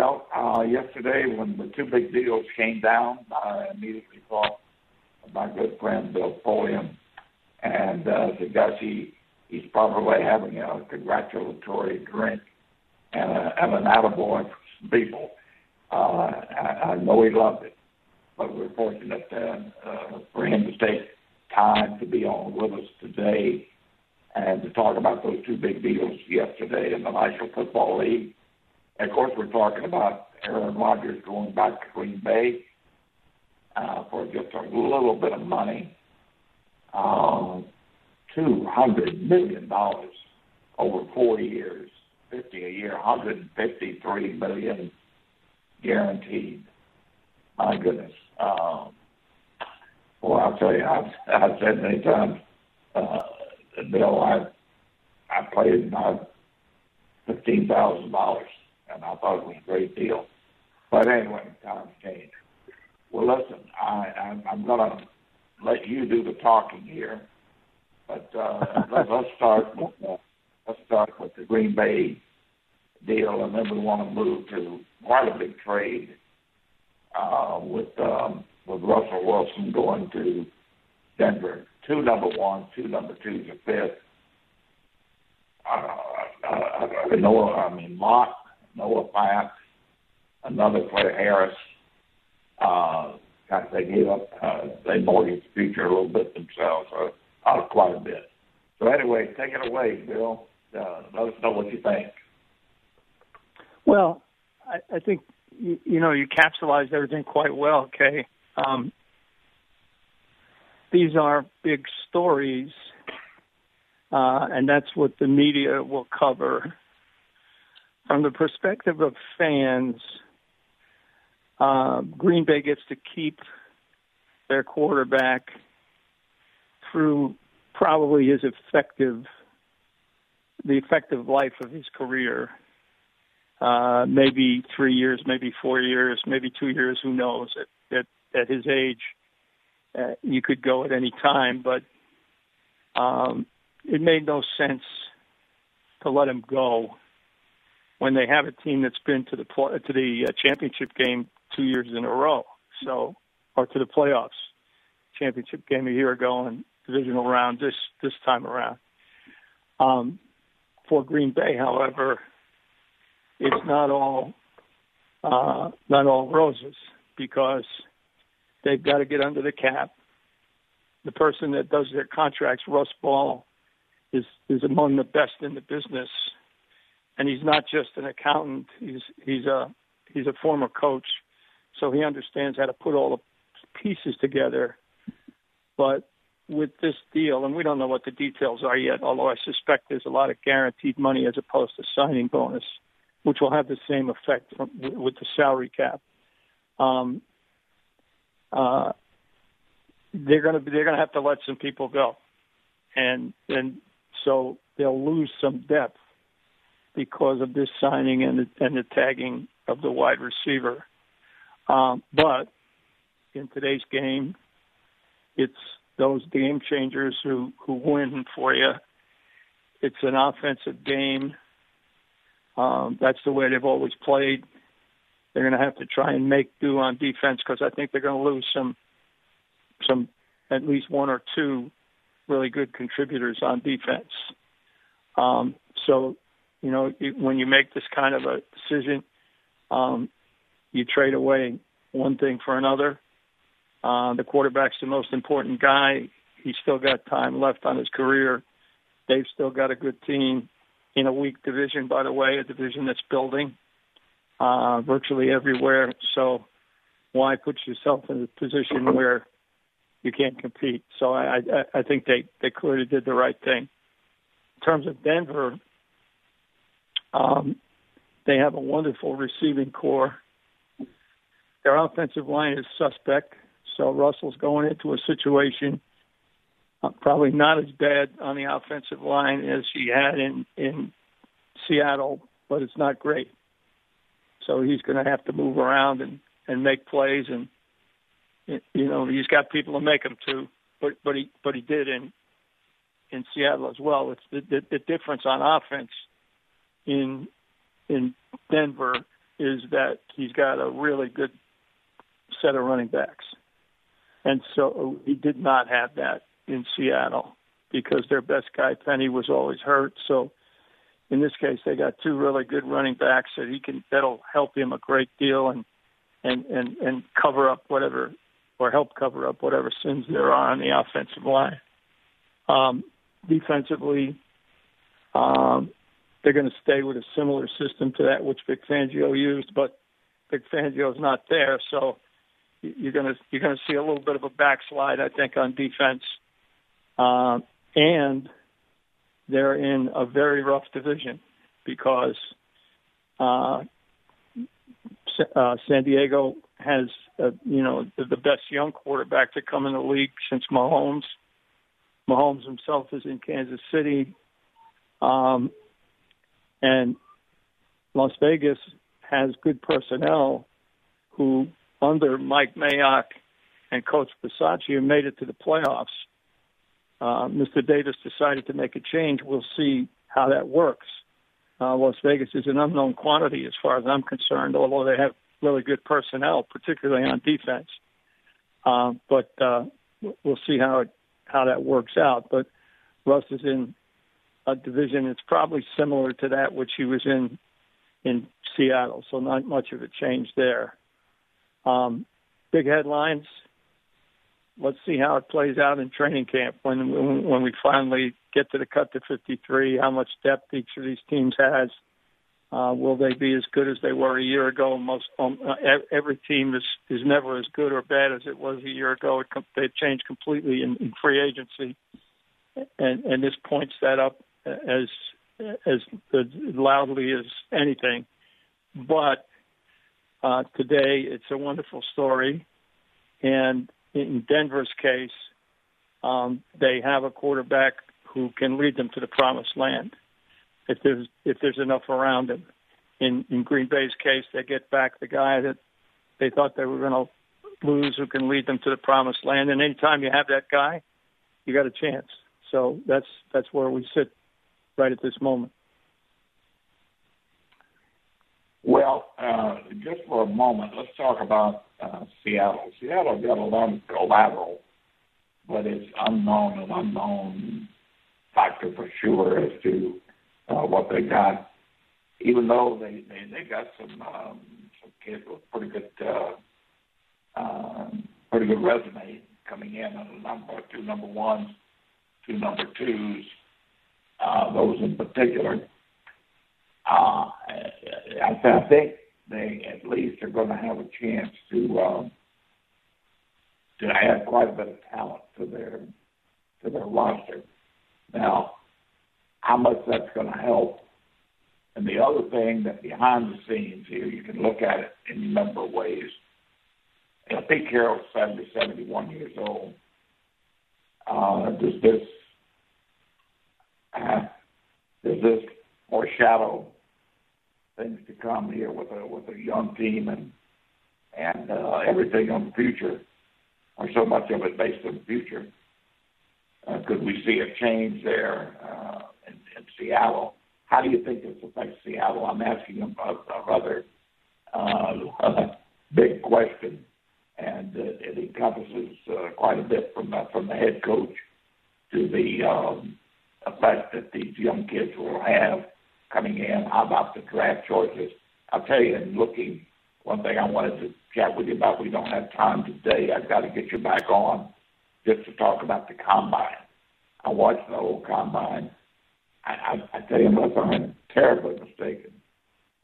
Well, uh, yesterday when the two big deals came down, I immediately of my good friend Bill Polian, and uh, the guy he he's probably having a congratulatory drink and, a, and an attaboy for some people. Uh, I, I know he loved it, but we're fortunate uh, uh, for him to take time to be on with us today and to talk about those two big deals yesterday in the National Football League. And of course, we're talking about Aaron Rodgers going back to Green Bay uh, for just a little bit of money. Um, $200 million over four years, 50 a year, 153 million guaranteed. My goodness. Um, well, I'll tell you, I've, I've said many times, uh, Bill, I I played about fifteen thousand dollars, and I thought it was a great deal. But anyway, times change. Well, listen, I, I I'm gonna let you do the talking here, but uh, let's, let's start with uh, let's start with the Green Bay deal, and then we want to move to quite a big trade uh, with um, with Russell Wilson going to Denver. Two number one, two number twos, a fifth. Uh, uh, Noah, I mean Mott, Noah Fant, another player Harris. Uh, God, they gave up. Uh, they mortgaged the future a little bit themselves, uh, uh, quite a bit. So anyway, take it away, Bill. Uh, let us know what you think. Well, I, I think you, you know you capsulized everything quite well, Kay. Um, these are big stories, uh, and that's what the media will cover. From the perspective of fans, uh, Green Bay gets to keep their quarterback through probably his effective, the effective life of his career. Uh, maybe three years, maybe four years, maybe two years. Who knows? At at, at his age, uh, you could go at any time, but um, it made no sense to let him go when they have a team that's been to the to the uh, championship game two years in a row. So, or to the playoffs, championship game a year ago and divisional round this this time around. Um, for Green Bay, however, it's not all uh, not all roses because They've got to get under the cap. The person that does their contracts, Russ Ball, is is among the best in the business, and he's not just an accountant. He's he's a he's a former coach, so he understands how to put all the pieces together. But with this deal, and we don't know what the details are yet, although I suspect there's a lot of guaranteed money as opposed to signing bonus, which will have the same effect from, with the salary cap. Um, uh, they're going to they're going to have to let some people go, and and so they'll lose some depth because of this signing and the, and the tagging of the wide receiver. Um, but in today's game, it's those game changers who who win for you. It's an offensive game. Um, that's the way they've always played. They're going to have to try and make do on defense because I think they're going to lose some, some at least one or two really good contributors on defense. Um, so, you know, when you make this kind of a decision, um, you trade away one thing for another. Uh, the quarterback's the most important guy. He's still got time left on his career. They've still got a good team in a weak division, by the way, a division that's building uh, virtually everywhere. So why put yourself in a position where you can't compete? So I, I, I think they, they clearly did the right thing. In terms of Denver, um, they have a wonderful receiving corps. Their offensive line is suspect, so Russell's going into a situation uh, probably not as bad on the offensive line as he had in in Seattle, but it's not great. So he's going to have to move around and and make plays, and you know he's got people to make them too. But but he but he did in in Seattle as well. It's the, the, the difference on offense in in Denver is that he's got a really good set of running backs. And so he did not have that in Seattle because their best guy Penny was always hurt. So in this case, they got two really good running backs that he can that'll help him a great deal and and and and cover up whatever or help cover up whatever sins there are on the offensive line. Um, defensively, um, they're going to stay with a similar system to that which Vic Fangio used, but Vic Fangio's not there, so you're going to you're going to see a little bit of a backslide, I think, on defense. Uh, and they're in a very rough division because uh, uh, San Diego has, uh, you know, the, the best young quarterback to come in the league since Mahomes. Mahomes himself is in Kansas City, um, and Las Vegas has good personnel who, under Mike Mayock and Coach Bisaccia, made it to the playoffs uh, Mr. Davis decided to make a change. We'll see how that works. Uh, Las Vegas is an unknown quantity as far as I'm concerned, although they have really good personnel, particularly on defense. Uh, but uh, we'll see how it, how that works out. But Russ is in a division that's probably similar to that which he was in in Seattle, so not much of a change there. Um, big headlines let's see how it plays out in training camp when when we finally get to the cut to 53. How much depth each of these teams has. Uh, will they be as good as they were a year ago? Most um, uh, every team is is never as good or bad as it was a year ago. It they changed completely in, in free agency, and and this points that up as as, loudly as anything. But uh, today, it's a wonderful story, and in Denver's case, um, they have a quarterback who can lead them to the promised land if there's if there's enough around him. In in Green Bay's case, they get back the guy that they thought they were going to lose, who can lead them to the promised land. And anytime you have that guy, you got a chance. So that's that's where we sit right at this moment. Well, uh, just for a moment, let's talk about uh, Seattle. Seattle got a lot of collateral, but it's unknown and unknown factor for sure as to uh, what they got. Even though they they, they got some um, some kids with pretty good uh, uh, pretty good resume coming in on a number two number ones, two number twos, uh, those in particular. Uh, I, I think they at least are going to have a chance to um, to add quite a bit of talent to their to their roster. Now, how much that's going to help, and the other thing that behind the scenes here, you can look at it in a number of ways. Know, Pete Carroll's 70, 71 years old. Uh, does this uh, does this foreshadow things to come here with a with a young team and and uh, everything on the future, or so much of it based on the future. Uh, could we see a change there uh, in, in Seattle? How do you think this affects Seattle? I'm asking about a rather uh, big question, and uh, it encompasses uh, quite a bit from uh, from the head coach to the um, effect that these young kids will have coming in. How about the draft choices? I'll tell you, in looking, one thing I wanted to chat with you about, we don't have time today. I've got to get you back on just to talk about the combine. I watched the whole combine. I, I, I tell you, unless I'm terribly mistaken,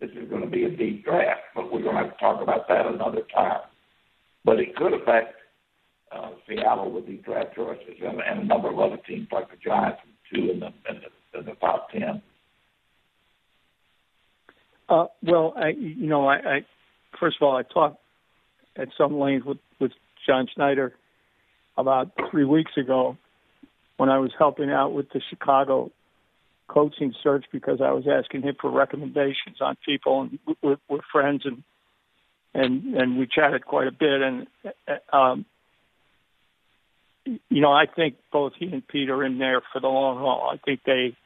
this is going to be a deep draft, but we're going to have to talk about that another time. But it could affect uh, Seattle with these draft choices and, and a number of other teams like the Giants, two in the in the, in the top ten. Uh, well, I, you know, I, I first of all, I talked at some length with with John Schneider about three weeks ago when I was helping out with the Chicago coaching search because I was asking him for recommendations on people and we're, we're friends and and and we chatted quite a bit and um you know I think both he and Pete are in there for the long haul. I think they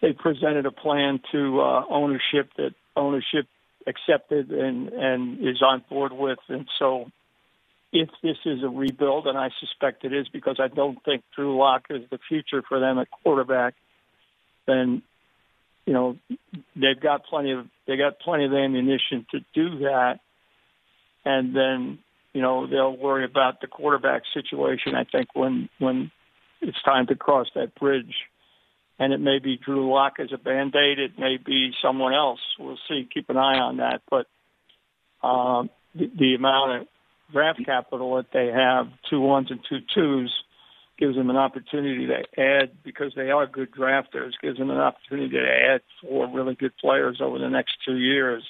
they presented a plan to uh, ownership that ownership accepted and and is on board with. And so, if this is a rebuild, and I suspect it is because I don't think Drew Lock is the future for them at quarterback, then you know they've got plenty of they got plenty of ammunition to do that, and then you know they'll worry about the quarterback situation. I think when when it's time to cross that bridge and it may be Drew Lock as a band aid. It may be someone else. We'll see. Keep an eye on that. But um, the, the amount of draft capital that they have, two ones and two twos, gives them an opportunity to add because they are good drafters. Gives them an opportunity to add four really good players over the next two years,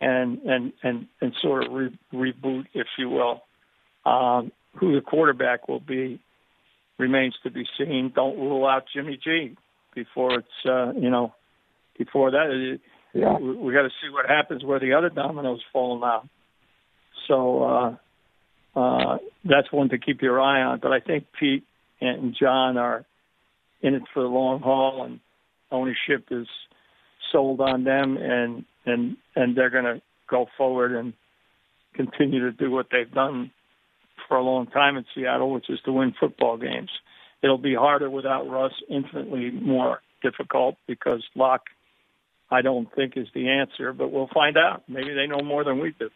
and and and and sort of re- reboot, if you will, um, who the quarterback will be remains to be seen. Don't rule out Jimmy G before it's uh, you know before that. Yeah. We, we got to see what happens where the other dominoes fall now. So uh, uh, that's one to keep your eye on. But I think Pete and John are in it for the long haul, and ownership is sold on them, and and and they're going to go forward and continue to do what they've done for a long time in Seattle, which is to win football games. It'll be harder without Russ, infinitely more difficult because Lock, I don't think, is the answer, but we'll find out. Maybe they know more than we do.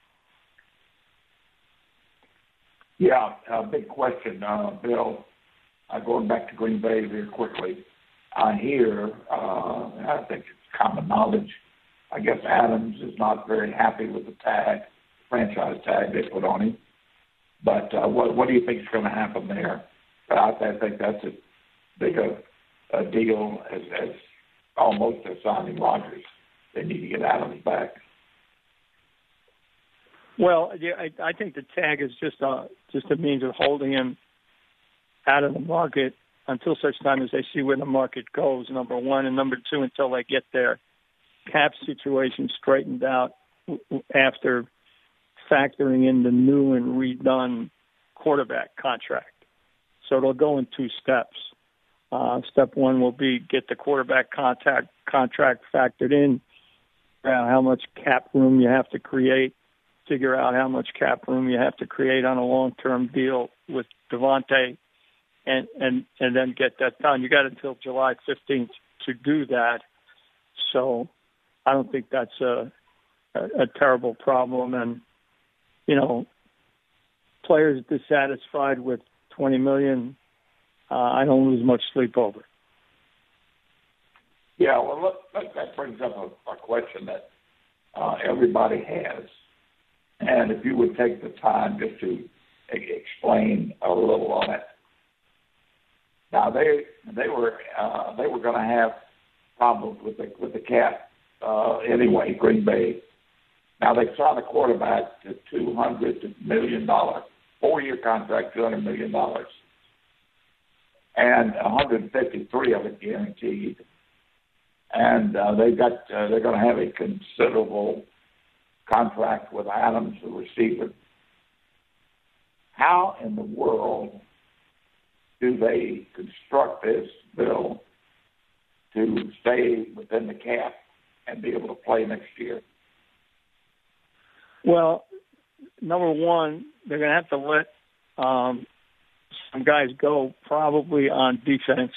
Yeah, uh, big question, uh, Bill. Uh, going back to Green Bay very quickly. I hear, uh, I think it's common knowledge. I guess Adams is not very happy with the tag, franchise tag they put on him. But uh, what what do you think is going to happen there? I, I think that's as big a, a deal as, as almost as signing Rodgers. They need to get Adams back. Well, yeah, I, I think the tag is just a just a means of holding him out of the market until such time as they see where the market goes. Number one, and number two, until they get their cap situation straightened out after factoring in the new and redone quarterback contract. So it'll go in two steps. Uh, step one will be get the quarterback contact contract factored in, uh, how much cap room you have to create, figure out how much cap room you have to create on a long-term deal with Davante, and and and then get that done. You got until July 15th to do that. So I don't think that's a a, a terrible problem, and you know, players dissatisfied with 20 million, uh, I don't lose much sleep over. Yeah, well, look, that brings up a, a question that uh, everybody has, and if you would take the time just to explain a little on it. Now they they were uh, they were going to have problems with the with the cap uh, anyway. Green Bay. Now they signed a quarterback to two hundred million dollars four-year contract, $200 million, and and 153 of it guaranteed. And uh, they got uh, they're going to have a considerable contract with Adams, the receiver. How in the world do they construct this bill to stay within the cap and be able to play next year? Well, number one, they're going to have to let um, some guys go probably on defense.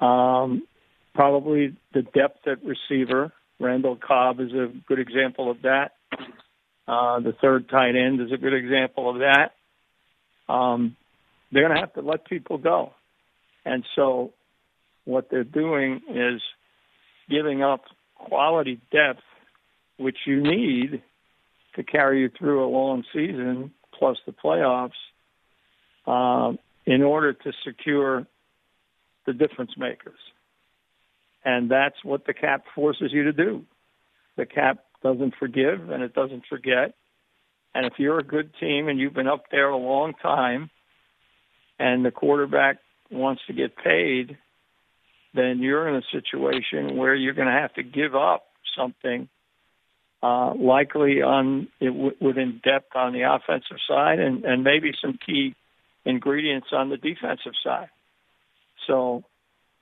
Um, probably the depth at receiver. Randall Cobb is a good example of that. Uh, the third tight end is a good example of that. Um, they're going to have to let people go. And so what they're doing is giving up quality depth, which you need to carry you through a long season plus the playoffs um, in order to secure the difference makers. And that's what the cap forces you to do. The cap doesn't forgive and it doesn't forget. And if you're a good team and you've been up there a long time and the quarterback wants to get paid, then you're in a situation where you're going to have to give up something uh, likely on it w- within depth on the offensive side, and, and maybe some key ingredients on the defensive side. So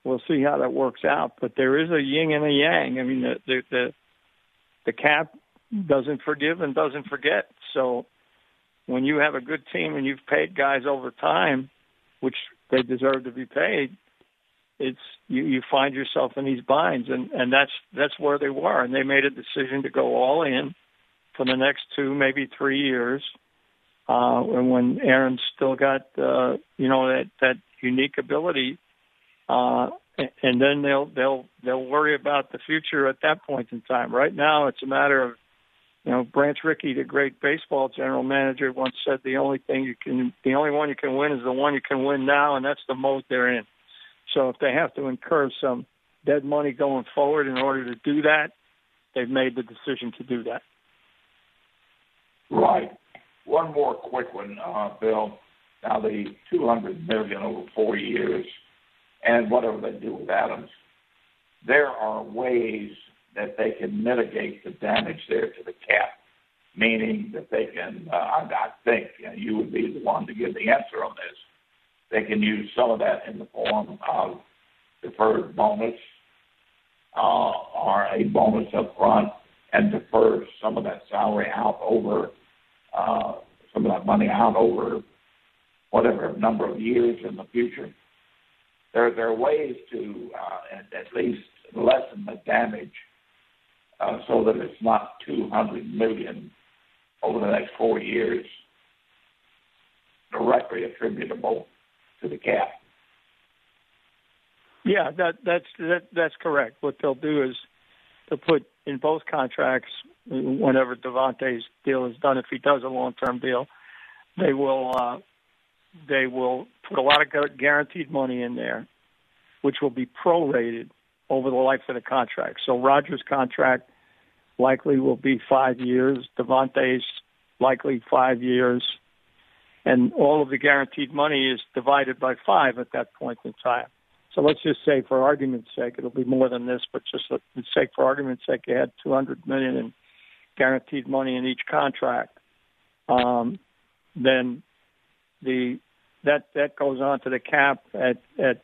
we'll see how that works out. But there is a yin and a yang. I mean, the the the, the cap doesn't forgive and doesn't forget. So when you have a good team and you've paid guys over time, which they deserve to be paid, it's you, you find yourself in these binds and, and that's that's where they were and they made a decision to go all in for the next two, maybe three years. Uh and when Aaron's still got uh you know that that unique ability uh and then they'll they'll they'll worry about the future at that point in time. Right now it's a matter of you know, Branch Rickey, the great baseball general manager, once said the only thing you can, the only one you can win is the one you can win now, and that's the mode they're in. So if they have to incur some dead money going forward in order to do that, they've made the decision to do that. Right. One more quick one, uh, Bill. Now the two hundred million over four years, and whatever they do with Adams, there are ways that they can mitigate the damage there to the cap, meaning that they can, uh, I, I think, you, know, you would be the one to give the answer on this. They can use some of that in the form of deferred bonus uh, or a bonus up front and defer some of that salary out over uh, some of that money out over whatever number of years in the future. There, there are ways to uh, at, at least lessen the damage uh, so that it's not 200 million over the next four years directly attributable to the. Yeah, that that's that, that's correct. What they'll do is they'll put in both contracts whenever Davante's deal is done. If he does a long-term deal, they will uh, they will put a lot of guaranteed money in there, which will be prorated over the life of the contract. So Rodgers' contract likely will be five years. Davante's likely five years. And all of the guaranteed money is divided by five at that point in time. So let's just say, for argument's sake, it'll be more than this, but just for sake, for argument's sake, you had 200 million in guaranteed money in each contract. Um, then the that that goes on to the cap at at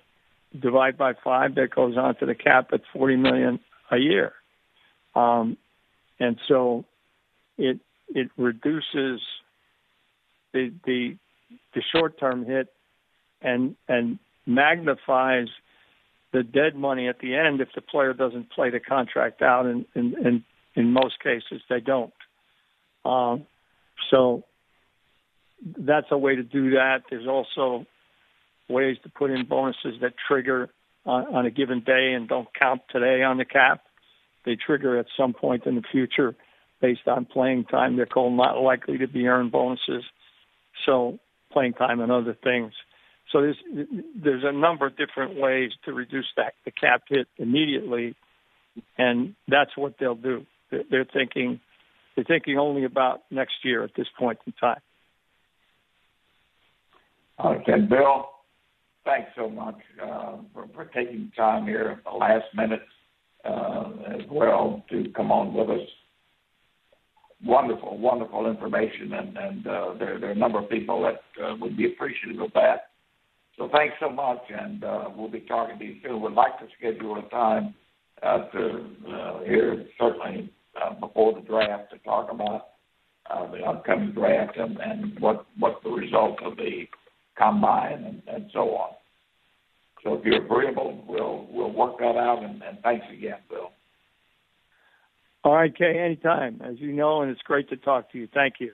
divide by five. That goes on to the cap at 40 million a year. Um, and so it it reduces the the the short term hit and and magnifies the dead money at the end if the player doesn't play the contract out and in in, in most cases they don't um, so that's a way to do that there's also ways to put in bonuses that trigger on, on a given day and don't count today on the cap they trigger at some point in the future based on playing time. They're called not likely to be earned bonuses. So playing time and other things. So there's there's a number of different ways to reduce that the cap hit immediately, and that's what they'll do. They're thinking they're thinking only about next year at this point in time. Okay, Bill. Thanks so much uh, for, for taking time here at the last minute uh, as well to come on with us. Wonderful, wonderful information, and, and uh, there, there are a number of people that uh, would be appreciative of that. So thanks so much, and uh, we'll be talking to you soon. We'd like to schedule a time uh, to uh, here certainly uh, before the draft to talk about the upcoming draft and, and what what the result of the combine and, and so on. So if you're agreeable, we'll we'll work that out. And, and thanks again, Bill. All right, Kay. Anytime, as you know, and it's great to talk to you. Thank you.